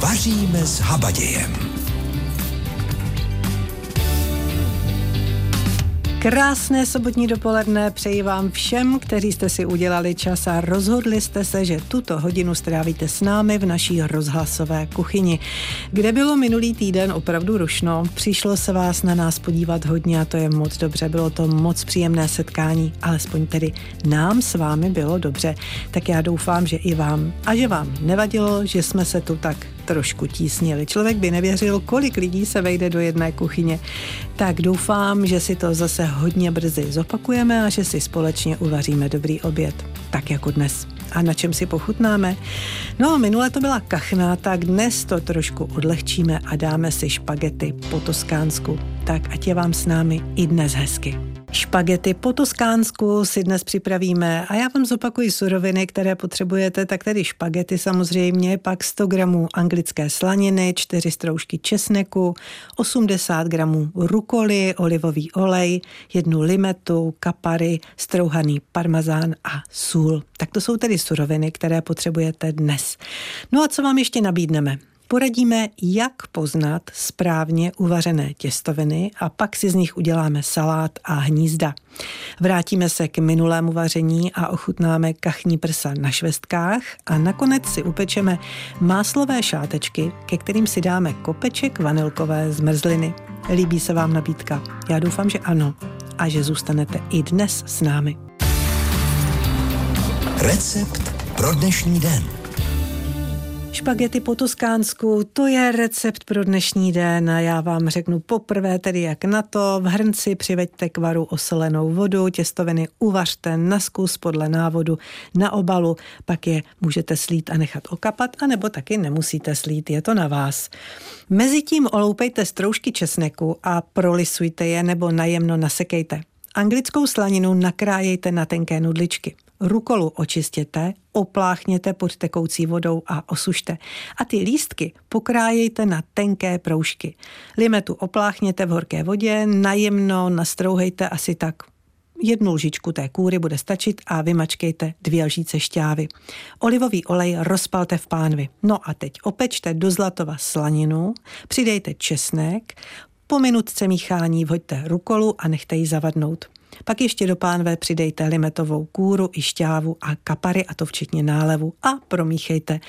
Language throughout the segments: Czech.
Vaříme s habadějem. Krásné sobotní dopoledne přeji vám všem, kteří jste si udělali čas a rozhodli jste se, že tuto hodinu strávíte s námi v naší rozhlasové kuchyni, kde bylo minulý týden opravdu rušno. Přišlo se vás na nás podívat hodně a to je moc dobře, bylo to moc příjemné setkání, alespoň tedy nám s vámi bylo dobře. Tak já doufám, že i vám a že vám nevadilo, že jsme se tu tak trošku tísnili. Člověk by nevěřil, kolik lidí se vejde do jedné kuchyně. Tak doufám, že si to zase hodně brzy zopakujeme a že si společně uvaříme dobrý oběd, tak jako dnes. A na čem si pochutnáme? No, minule to byla kachna, tak dnes to trošku odlehčíme a dáme si špagety po toskánsku. Tak ať je vám s námi i dnes hezky. Špagety po toskánsku si dnes připravíme a já vám zopakuji suroviny, které potřebujete, tak tedy špagety samozřejmě, pak 100 gramů anglické slaniny, 4 stroužky česneku, 80 gramů rukoly, olivový olej, jednu limetu, kapary, strouhaný parmazán a sůl. Tak to jsou tedy suroviny, které potřebujete dnes. No a co vám ještě nabídneme? Poradíme, jak poznat správně uvařené těstoviny a pak si z nich uděláme salát a hnízda. Vrátíme se k minulému vaření a ochutnáme kachní prsa na švestkách a nakonec si upečeme máslové šátečky, ke kterým si dáme kopeček vanilkové zmrzliny. Líbí se vám nabídka? Já doufám, že ano a že zůstanete i dnes s námi. Recept pro dnešní den. Špagety po toskánsku, to je recept pro dnešní den já vám řeknu poprvé tedy jak na to. V hrnci přiveďte k varu osolenou vodu, těstoviny uvařte na zkus podle návodu na obalu, pak je můžete slít a nechat okapat, anebo taky nemusíte slít, je to na vás. Mezitím oloupejte stroužky česneku a prolisujte je nebo najemno nasekejte. Anglickou slaninu nakrájejte na tenké nudličky. Rukolu očistěte, opláchněte pod tekoucí vodou a osušte. A ty lístky pokrájejte na tenké proužky. Limetu opláchněte v horké vodě, najemno nastrouhejte asi tak Jednu lžičku té kůry bude stačit a vymačkejte dvě lžíce šťávy. Olivový olej rozpalte v pánvi. No a teď opečte do zlatova slaninu, přidejte česnek, po minutce míchání vhoďte rukolu a nechte ji zavadnout. Pak ještě do pánve přidejte limetovou kůru i šťávu a kapary, a to včetně nálevu a promíchejte.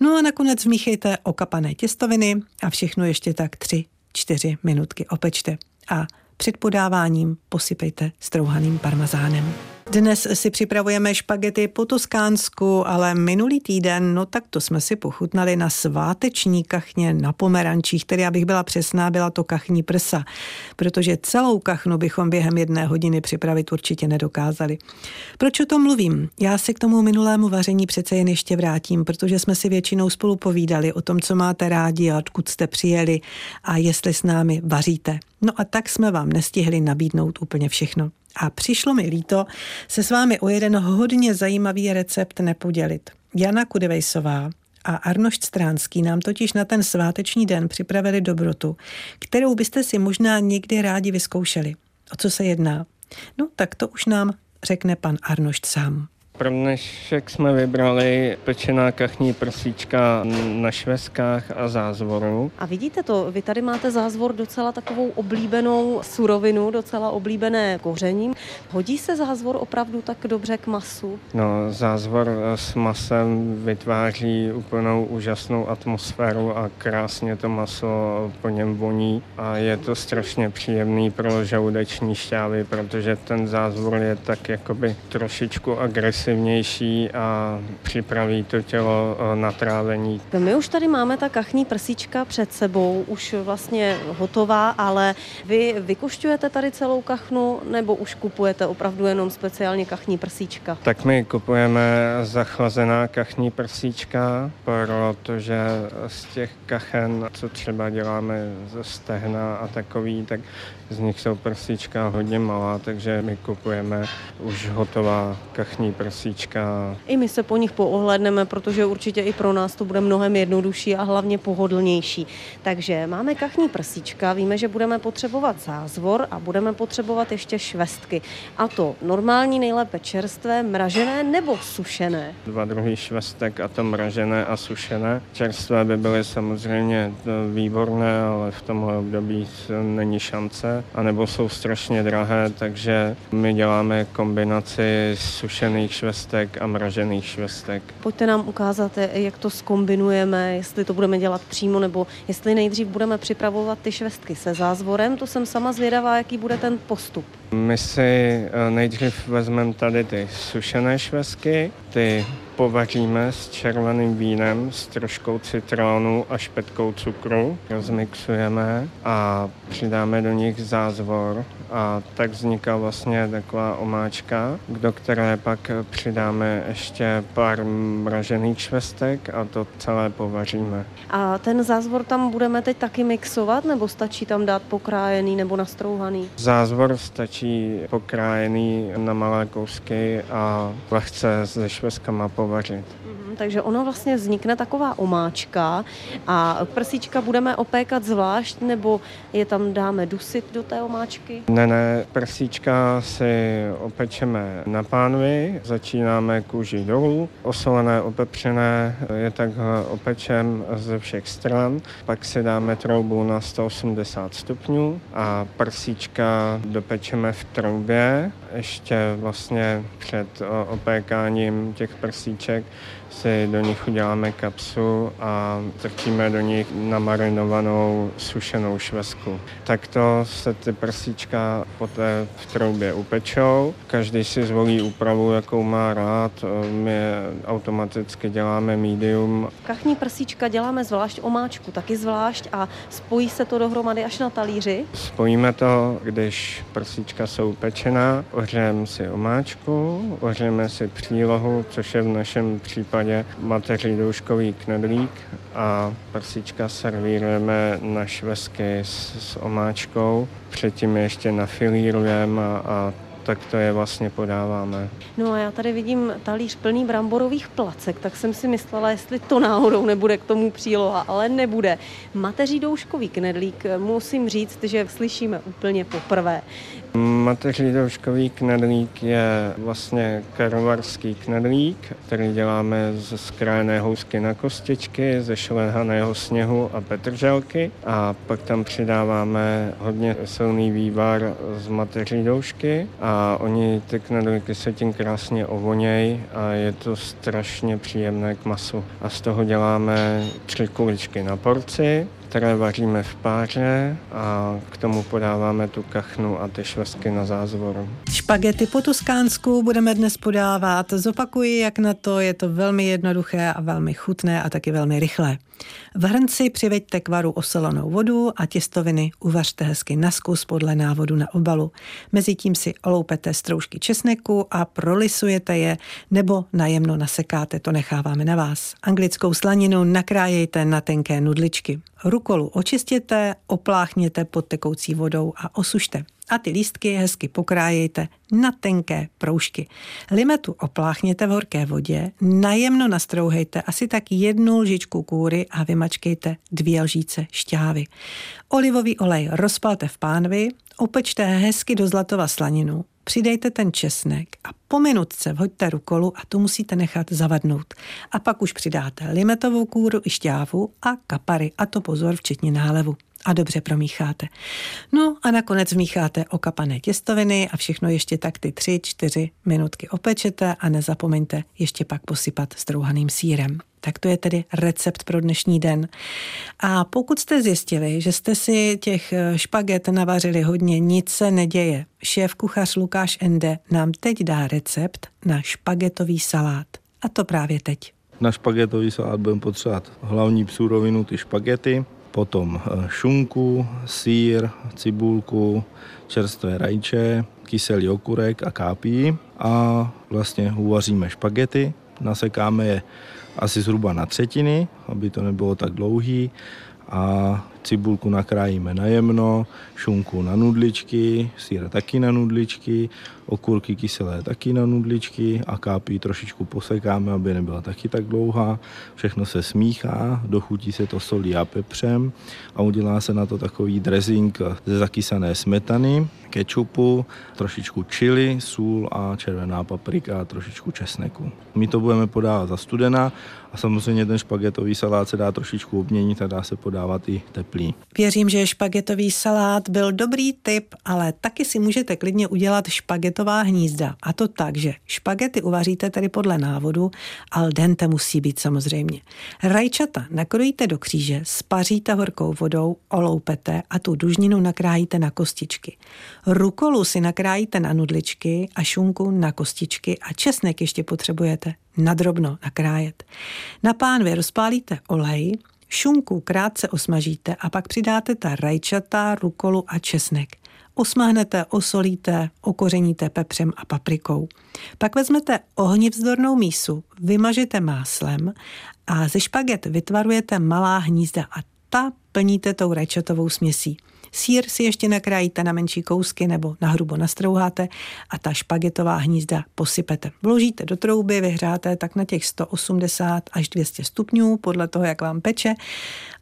No a nakonec vmíchejte okapané těstoviny a všechno ještě tak 3-4 minutky opečte. A před podáváním posypejte strouhaným parmazánem. Dnes si připravujeme špagety po toskánsku, ale minulý týden, no tak to jsme si pochutnali na sváteční kachně na pomerančích, tedy abych byla přesná, byla to kachní prsa, protože celou kachnu bychom během jedné hodiny připravit určitě nedokázali. Proč o tom mluvím? Já se k tomu minulému vaření přece jen ještě vrátím, protože jsme si většinou spolu povídali o tom, co máte rádi a odkud jste přijeli a jestli s námi vaříte. No a tak jsme vám nestihli nabídnout úplně všechno. A přišlo mi líto se s vámi o jeden hodně zajímavý recept nepodělit. Jana Kudevejsová a Arnošt Stránský nám totiž na ten sváteční den připravili dobrotu, kterou byste si možná někdy rádi vyzkoušeli. O co se jedná? No, tak to už nám řekne pan Arnošt sám. Pro dnešek jsme vybrali pečená kachní prsíčka na šveskách a zázvoru. A vidíte to, vy tady máte zázvor docela takovou oblíbenou surovinu, docela oblíbené koření. Hodí se zázvor opravdu tak dobře k masu? No, zázvor s masem vytváří úplnou úžasnou atmosféru a krásně to maso po něm voní a je to strašně příjemný pro žaludeční šťávy, protože ten zázvor je tak jakoby trošičku agresivní agresivnější a připraví to tělo eh, na trávení. My už tady máme ta kachní prsíčka před sebou, už vlastně hotová, ale vy vykušťujete tady celou kachnu nebo už kupujete opravdu jenom speciálně kachní prsíčka? Tak my kupujeme zachlazená kachní prsíčka, protože z těch kachen, co třeba děláme ze stehna a takový, tak z nich jsou prsíčka hodně malá, takže my kupujeme už hotová kachní prsíčka prsíčka. I my se po nich poohledneme, protože určitě i pro nás to bude mnohem jednodušší a hlavně pohodlnější. Takže máme kachní prsíčka, víme, že budeme potřebovat zázvor a budeme potřebovat ještě švestky. A to normální, nejlépe čerstvé, mražené nebo sušené. Dva druhy švestek a to mražené a sušené. Čerstvé by byly samozřejmě výborné, ale v tomhle období není šance, anebo jsou strašně drahé, takže my děláme kombinaci sušených švestek a mražených švestek. Pojďte nám ukázat, jak to skombinujeme, jestli to budeme dělat přímo, nebo jestli nejdřív budeme připravovat ty švestky se zázvorem. To jsem sama zvědavá, jaký bude ten postup. My si eh, nejdřív vezmeme tady ty sušené švestky, ty povaříme s červeným vínem, s troškou citrónu a špetkou cukru, rozmixujeme a přidáme do nich zázvor a tak vzniká vlastně taková omáčka, do které pak přidáme ještě pár mražených švestek a to celé povaříme. A ten zázvor tam budeme teď taky mixovat, nebo stačí tam dát pokrájený nebo nastrouhaný? Zázvor stačí pokrájený na malé kousky a lehce se švestkama povařit. Takže ono vlastně vznikne taková omáčka a prsíčka budeme opékat zvlášť, nebo je tam dáme dusit do té omáčky? Ne, ne, prsíčka si opečeme na pánvi, začínáme kůži dolů, osolené, opepřené je takhle opečem ze všech stran, pak si dáme troubu na 180 stupňů a prsíčka dopečeme v troubě, ještě vlastně před opékáním těch prsíček si do nich uděláme kapsu a trčíme do nich namarinovanou sušenou švestku. Takto se ty prsíčka poté v troubě upečou. Každý si zvolí úpravu, jakou má rád. My automaticky děláme medium. Kachní prsíčka děláme zvlášť omáčku, taky zvlášť a spojí se to dohromady až na talíři? Spojíme to, když prsíčka jsou pečená, ohřejeme si omáčku, ohřejeme si přílohu, což je v našem případě případě mateří douškový knedlík a prsička servírujeme na švesky s, s omáčkou. Předtím ještě nafilírujeme a, a tak to je vlastně podáváme. No a já tady vidím talíř plný bramborových placek, tak jsem si myslela, jestli to náhodou nebude k tomu příloha, ale nebude. Mateří douškový knedlík, musím říct, že slyšíme úplně poprvé. Mateří knedlík je vlastně karvarský knedlík, který děláme ze skrájené housky na kostičky, ze šlehaného sněhu a petrželky a pak tam přidáváme hodně silný vývar z mateří a oni ty knedlíky se tím krásně ovonějí a je to strašně příjemné k masu. A z toho děláme tři kuličky na porci, které vaříme v páře a k tomu podáváme tu kachnu a ty švestky na zázvoru. Špagety po tuskánsku budeme dnes podávat. Zopakuji, jak na to je to velmi jednoduché a velmi chutné a taky velmi rychlé. V hrnci přiveďte k varu osolonou vodu a těstoviny uvařte hezky na zkus podle návodu na obalu. Mezitím si oloupete stroužky česneku a prolisujete je nebo najemno nasekáte, to necháváme na vás. Anglickou slaninu nakrájejte na tenké nudličky. Rukolu očistěte, opláchněte pod tekoucí vodou a osušte a ty lístky hezky pokrájejte na tenké proužky. Limetu opláchněte v horké vodě, najemno nastrouhejte asi tak jednu lžičku kůry a vymačkejte dvě lžíce šťávy. Olivový olej rozpalte v pánvi, opečte hezky do zlatova slaninu, přidejte ten česnek a po minutce vhoďte rukolu a tu musíte nechat zavadnout. A pak už přidáte limetovou kůru i šťávu a kapary a to pozor včetně nálevu a dobře promícháte. No a nakonec mícháte okapané těstoviny a všechno ještě tak ty tři, čtyři minutky opečete a nezapomeňte ještě pak posypat strouhaným sírem. Tak to je tedy recept pro dnešní den. A pokud jste zjistili, že jste si těch eh, špaget navařili hodně, nic se neděje. Šéf kuchař Lukáš Ende nám teď dá recept na špagetový salát. A to právě teď. Na špagetový salát budeme potřebovat hlavní surovinu, ty špagety, potom eh, šunku, sír, cibulku, čerstvé rajče, kyselý okurek a kápí a vlastně uvaříme špagety, nasekáme je asi zhruba na třetiny, aby to nebylo tak dlouhý. A cibulku nakrájíme na jemno, šunku na nudličky, síra taky na nudličky, okurky kyselé taky na nudličky a kápí trošičku posekáme, aby nebyla taky tak dlouhá. Všechno se smíchá, dochutí se to solí a pepřem a udělá se na to takový dressing ze zakysané smetany, kečupu, trošičku čili, sůl a červená paprika a trošičku česneku. My to budeme podávat za studena a samozřejmě ten špagetový salát se dá trošičku obměnit a dá se podávat i teplý. Věřím, že špagetový salát byl dobrý tip, ale taky si můžete klidně udělat špagetová hnízda. A to tak, že špagety uvaříte tedy podle návodu, al dente musí být samozřejmě. Rajčata nakrojíte do kříže, spaříte horkou vodou, oloupete a tu dužninu nakrájíte na kostičky. Rukolu si nakrájíte na nudličky a šunku na kostičky a česnek ještě potřebujete nadrobno nakrájet. Na pánvi rozpálíte olej, šunku krátce osmažíte a pak přidáte ta rajčata, rukolu a česnek. Osmahnete, osolíte, okořeníte pepřem a paprikou. Pak vezmete ohnivzdornou mísu, vymažete máslem a ze špaget vytvarujete malá hnízda a ta plníte tou rajčatovou směsí. Sír si ještě nakrájíte na menší kousky nebo na hrubo nastrouháte a ta špagetová hnízda posypete. Vložíte do trouby, vyhřáte tak na těch 180 až 200 stupňů, podle toho, jak vám peče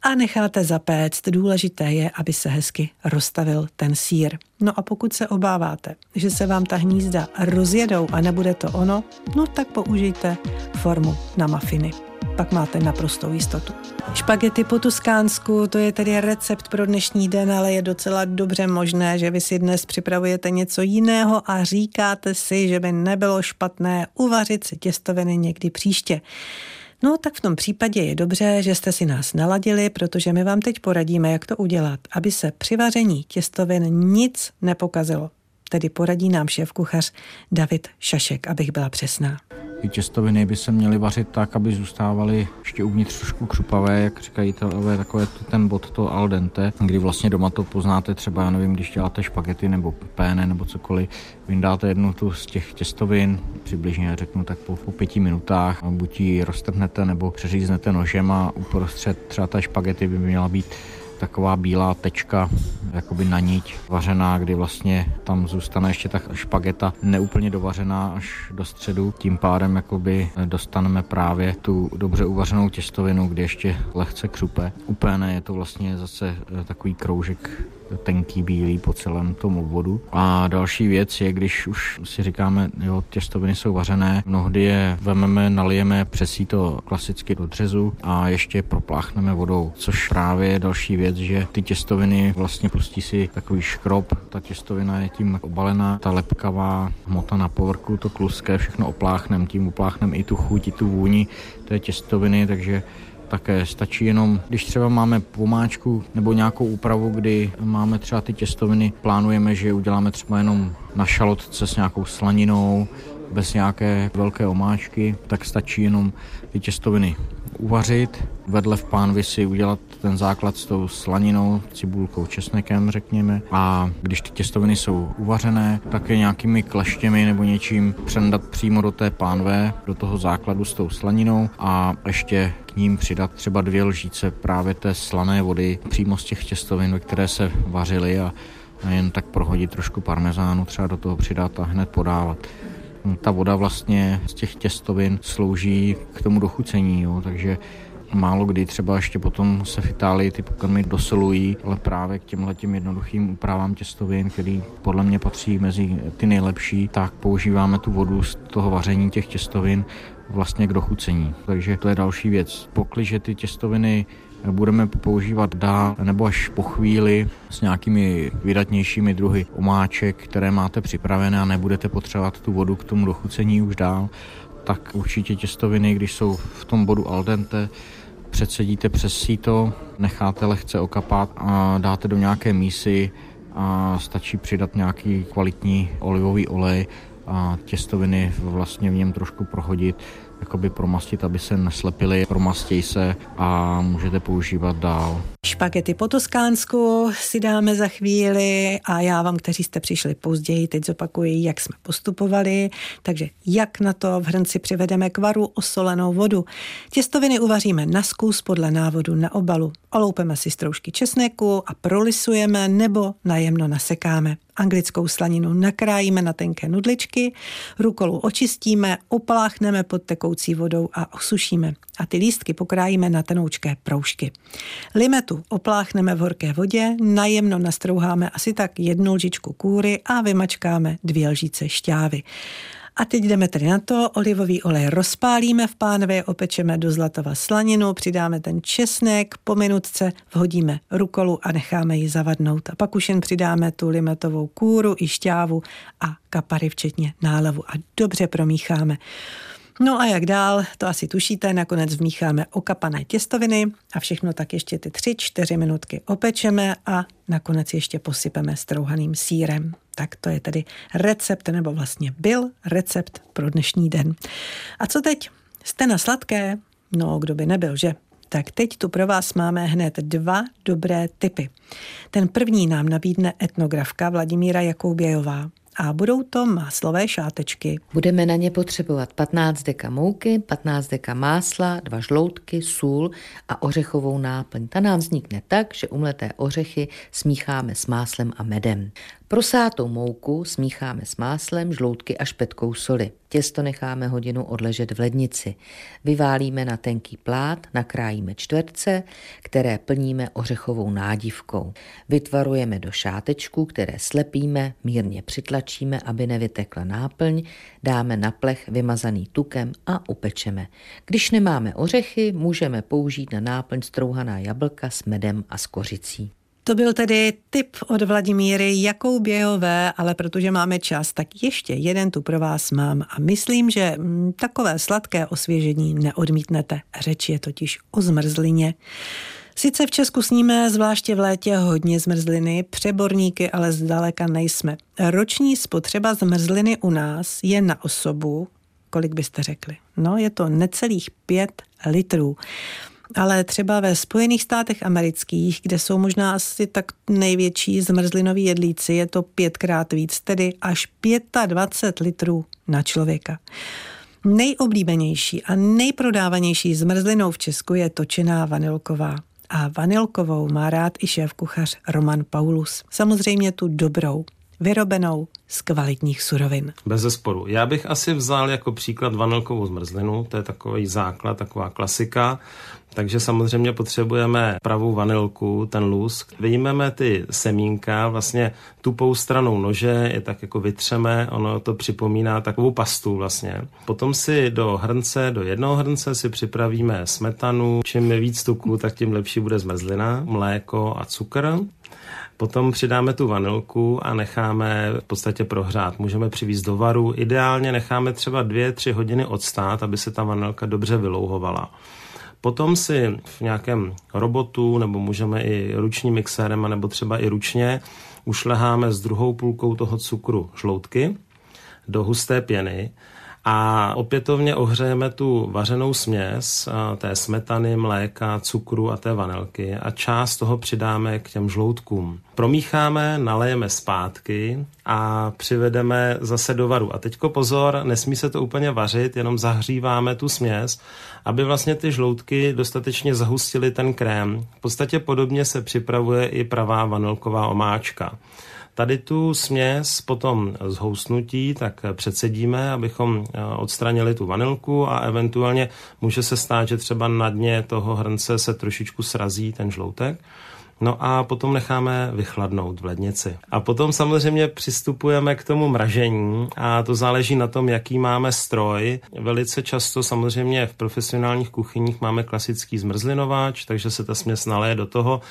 a necháte zapéct. Důležité je, aby se hezky rozstavil ten sír. No a pokud se obáváte, že se vám ta hnízda rozjedou a nebude to ono, no tak použijte formu na mafiny pak máte naprostou jistotu. Špagety po tuskánsku, to je tedy recept pro dnešní den, ale je docela dobře možné, že vy si dnes připravujete něco jiného a říkáte si, že by nebylo špatné uvařit si těstoviny někdy příště. No tak v tom případě je dobře, že jste si nás naladili, protože my vám teď poradíme, jak to udělat, aby se při vaření těstovin nic nepokazilo. Tedy poradí nám šéf kuchař David Šašek, abych byla přesná. Ty těstoviny by se měly vařit tak, aby zůstávaly ještě uvnitř trošku křupavé, jak říkají to, takové to, ten bod to al dente, kdy vlastně doma to poznáte třeba, já nevím, když děláte špagety nebo péne nebo cokoliv, vyndáte jednu tu z těch těstovin, přibližně řeknu tak po, po pěti minutách, buď ji roztrhnete nebo přeříznete nožem a uprostřed třeba té špagety by měla být taková bílá tečka jakoby na niť vařená, kdy vlastně tam zůstane ještě ta špageta neúplně dovařená až do středu. Tím pádem jakoby dostaneme právě tu dobře uvařenou těstovinu, kdy ještě lehce křupe. Úplně je to vlastně zase takový kroužek tenký bílý po celém tom obvodu. A další věc je, když už si říkáme, jo, těstoviny jsou vařené, mnohdy je vememe, nalijeme přesí to klasicky do dřezu a ještě propláchneme vodou, což právě je další věc, že ty těstoviny vlastně pustí si takový škrob, ta těstovina je tím obalená, ta lepkavá hmota na povrchu, to kluské, všechno opláchnem, tím opláchnem i tu chuť, i tu vůni té těstoviny, takže také. Stačí jenom, když třeba máme pomáčku nebo nějakou úpravu, kdy máme třeba ty těstoviny, plánujeme, že uděláme třeba jenom na šalotce s nějakou slaninou, bez nějaké velké omáčky, tak stačí jenom ty těstoviny uvařit, vedle v pánvi si udělat ten základ s tou slaninou, cibulkou, česnekem, řekněme. A když ty těstoviny jsou uvařené, tak je nějakými kleštěmi nebo něčím přendat přímo do té pánve, do toho základu s tou slaninou a ještě k ním přidat třeba dvě lžíce právě té slané vody přímo z těch těstovin, ve které se vařily a jen tak prohodit trošku parmezánu, třeba do toho přidat a hned podávat ta voda vlastně z těch těstovin slouží k tomu dochucení, jo, takže málo kdy třeba ještě potom se v Itálii ty pokrmy dosolují, ale právě k těmhle těm jednoduchým úpravám těstovin, který podle mě patří mezi ty nejlepší, tak používáme tu vodu z toho vaření těch těstovin vlastně k dochucení. Takže to je další věc. Pokliže ty těstoviny budeme používat dál nebo až po chvíli s nějakými vydatnějšími druhy omáček, které máte připravené a nebudete potřebovat tu vodu k tomu dochucení už dál, tak určitě těstoviny, když jsou v tom bodu al dente, předsedíte přes síto, necháte lehce okapat a dáte do nějaké mísy a stačí přidat nějaký kvalitní olivový olej a těstoviny vlastně v něm trošku prohodit jakoby promastit, aby se neslepily, promastěj se a můžete používat dál. Špagety po toskánsku si dáme za chvíli a já vám, kteří jste přišli později, teď zopakuji, jak jsme postupovali. Takže jak na to v hrnci přivedeme k varu osolenou vodu. Těstoviny uvaříme na zkus podle návodu na obalu. Oloupeme si stroužky česneku a prolisujeme nebo najemno nasekáme. Anglickou slaninu nakrájíme na tenké nudličky, rukolu očistíme, opláchneme pod tekoucí vodou a osušíme. A ty lístky pokrájíme na tenoučké proužky. Limetu opláchneme v horké vodě, najemno nastrouháme asi tak jednu lžičku kůry a vymačkáme dvě lžíce šťávy. A teď jdeme tedy na to, olivový olej rozpálíme v pánvě, opečeme do zlatova slaninu, přidáme ten česnek, po minutce vhodíme rukolu a necháme ji zavadnout. A pak už jen přidáme tu limetovou kůru i šťávu a kapary, včetně nálevu a dobře promícháme. No a jak dál, to asi tušíte, nakonec vmícháme okapané těstoviny a všechno tak ještě ty 3-4 minutky opečeme a nakonec ještě posypeme strouhaným sírem. Tak to je tedy recept, nebo vlastně byl recept pro dnešní den. A co teď? Jste na sladké? No, kdo by nebyl, že? Tak teď tu pro vás máme hned dva dobré typy. Ten první nám nabídne etnografka Vladimíra Jakoubějová a budou to máslové šátečky. Budeme na ně potřebovat 15 deka mouky, 15 deka másla, dva žloutky, sůl a ořechovou náplň. Ta nám vznikne tak, že umleté ořechy smícháme s máslem a medem. Prosátou mouku smícháme s máslem, žloutky a špetkou soli. Těsto necháme hodinu odležet v lednici. Vyválíme na tenký plát, nakrájíme čtverce, které plníme ořechovou nádivkou. Vytvarujeme do šátečků, které slepíme, mírně přitlačíme, aby nevytekla náplň, dáme na plech vymazaný tukem a upečeme. Když nemáme ořechy, můžeme použít na náplň strouhaná jablka s medem a s kořicí. To byl tedy tip od Vladimíry Jakoubějové, ale protože máme čas, tak ještě jeden tu pro vás mám a myslím, že mm, takové sladké osvěžení neodmítnete. Řeč je totiž o zmrzlině. Sice v Česku sníme zvláště v létě hodně zmrzliny, přeborníky ale zdaleka nejsme. Roční spotřeba zmrzliny u nás je na osobu, kolik byste řekli? No, je to necelých pět litrů ale třeba ve Spojených státech amerických, kde jsou možná asi tak největší zmrzlinoví jedlíci, je to pětkrát víc, tedy až 25 litrů na člověka. Nejoblíbenější a nejprodávanější zmrzlinou v Česku je točená vanilková. A vanilkovou má rád i šéf kuchař Roman Paulus. Samozřejmě tu dobrou, vyrobenou z kvalitních surovin. Bez zesporu. Já bych asi vzal jako příklad vanilkovou zmrzlinu, to je takový základ, taková klasika. Takže samozřejmě potřebujeme pravou vanilku, ten lusk. Vyjmeme ty semínka, vlastně tupou stranou nože je tak jako vytřeme, ono to připomíná takovou pastu vlastně. Potom si do hrnce, do jednoho hrnce si připravíme smetanu. Čím víc tuku, tak tím lepší bude zmrzlina, mléko a cukr. Potom přidáme tu vanilku a necháme v podstatě prohrát. Můžeme přivízt do varu. Ideálně necháme třeba dvě, tři hodiny odstát, aby se ta vanilka dobře vylouhovala. Potom si v nějakém robotu, nebo můžeme i ručním mixérem, nebo třeba i ručně, ušleháme s druhou půlkou toho cukru žloutky do husté pěny a opětovně ohřejeme tu vařenou směs té smetany, mléka, cukru a té vanilky a část toho přidáme k těm žloutkům. Promícháme, nalejeme zpátky a přivedeme zase do varu. A teďko pozor, nesmí se to úplně vařit, jenom zahříváme tu směs, aby vlastně ty žloutky dostatečně zahustily ten krém. V podstatě podobně se připravuje i pravá vanilková omáčka. Tady tu směs potom zhousnutí tak předsedíme, abychom eh, odstranili tu vanilku a eventuálně může se stát, že třeba na dně toho hrnce se trošičku srazí ten žloutek. No a potom necháme vychladnout v lednici. A potom samozřejmě přistupujeme k tomu mražení a to záleží na tom, jaký máme stroj. Velice často samozřejmě v profesionálních kuchyních máme klasický zmrzlinováč, takže se ta směs naleje do toho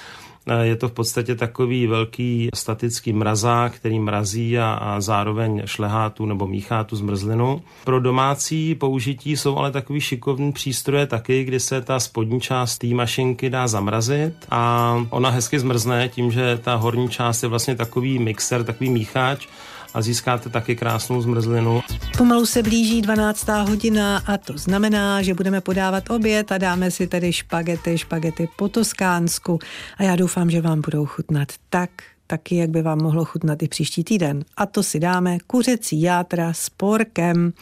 je to v podstatě takový velký statický mrazák, který mrazí a, a zároveň šlehá tu nebo míchá tu zmrzlinu. Pro domácí použití jsou ale takový šikovný přístroje taky, kdy se ta spodní část té mašinky dá zamrazit a ona hezky zmrzne tím, že ta horní část je vlastně takový mixer, takový mícháč, a získáte taky krásnou zmrzlinu. Pomalu se blíží 12. hodina a to znamená, že budeme podávat oběd a dáme si tedy špagety, špagety po toskánsku a já doufám, že vám budou chutnat tak, taky, jak by vám mohlo chutnat i příští týden. A to si dáme kuřecí játra s porkem.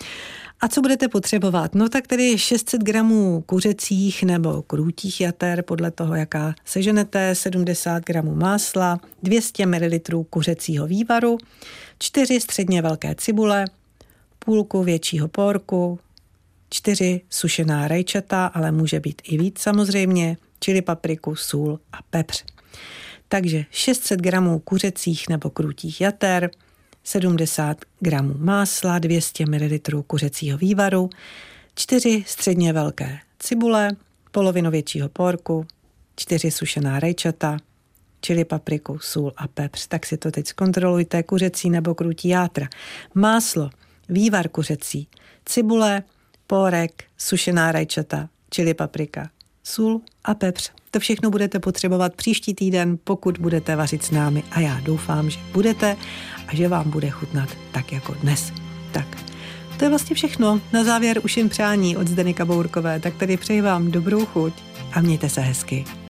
A co budete potřebovat? No tak tedy 600 gramů kuřecích nebo krůtích jater, podle toho, jaká seženete, 70 gramů másla, 200 ml kuřecího vývaru, 4 středně velké cibule, půlku většího porku, 4 sušená rajčata, ale může být i víc samozřejmě, čili papriku, sůl a pepř. Takže 600 gramů kuřecích nebo krůtích jater, 70 gramů másla, 200 ml kuřecího vývaru, 4 středně velké cibule, polovinu většího porku, 4 sušená rajčata, čili papriku, sůl a pepř. Tak si to teď zkontrolujte, kuřecí nebo krutí játra. Máslo, vývar kuřecí, cibule, pórek, sušená rajčata, čili paprika, sůl a pepř. To všechno budete potřebovat příští týden, pokud budete vařit s námi a já doufám, že budete a že vám bude chutnat tak jako dnes. Tak, to je vlastně všechno. Na závěr už jen přání od Zdeny Kabourkové, tak tedy přeji vám dobrou chuť a mějte se hezky.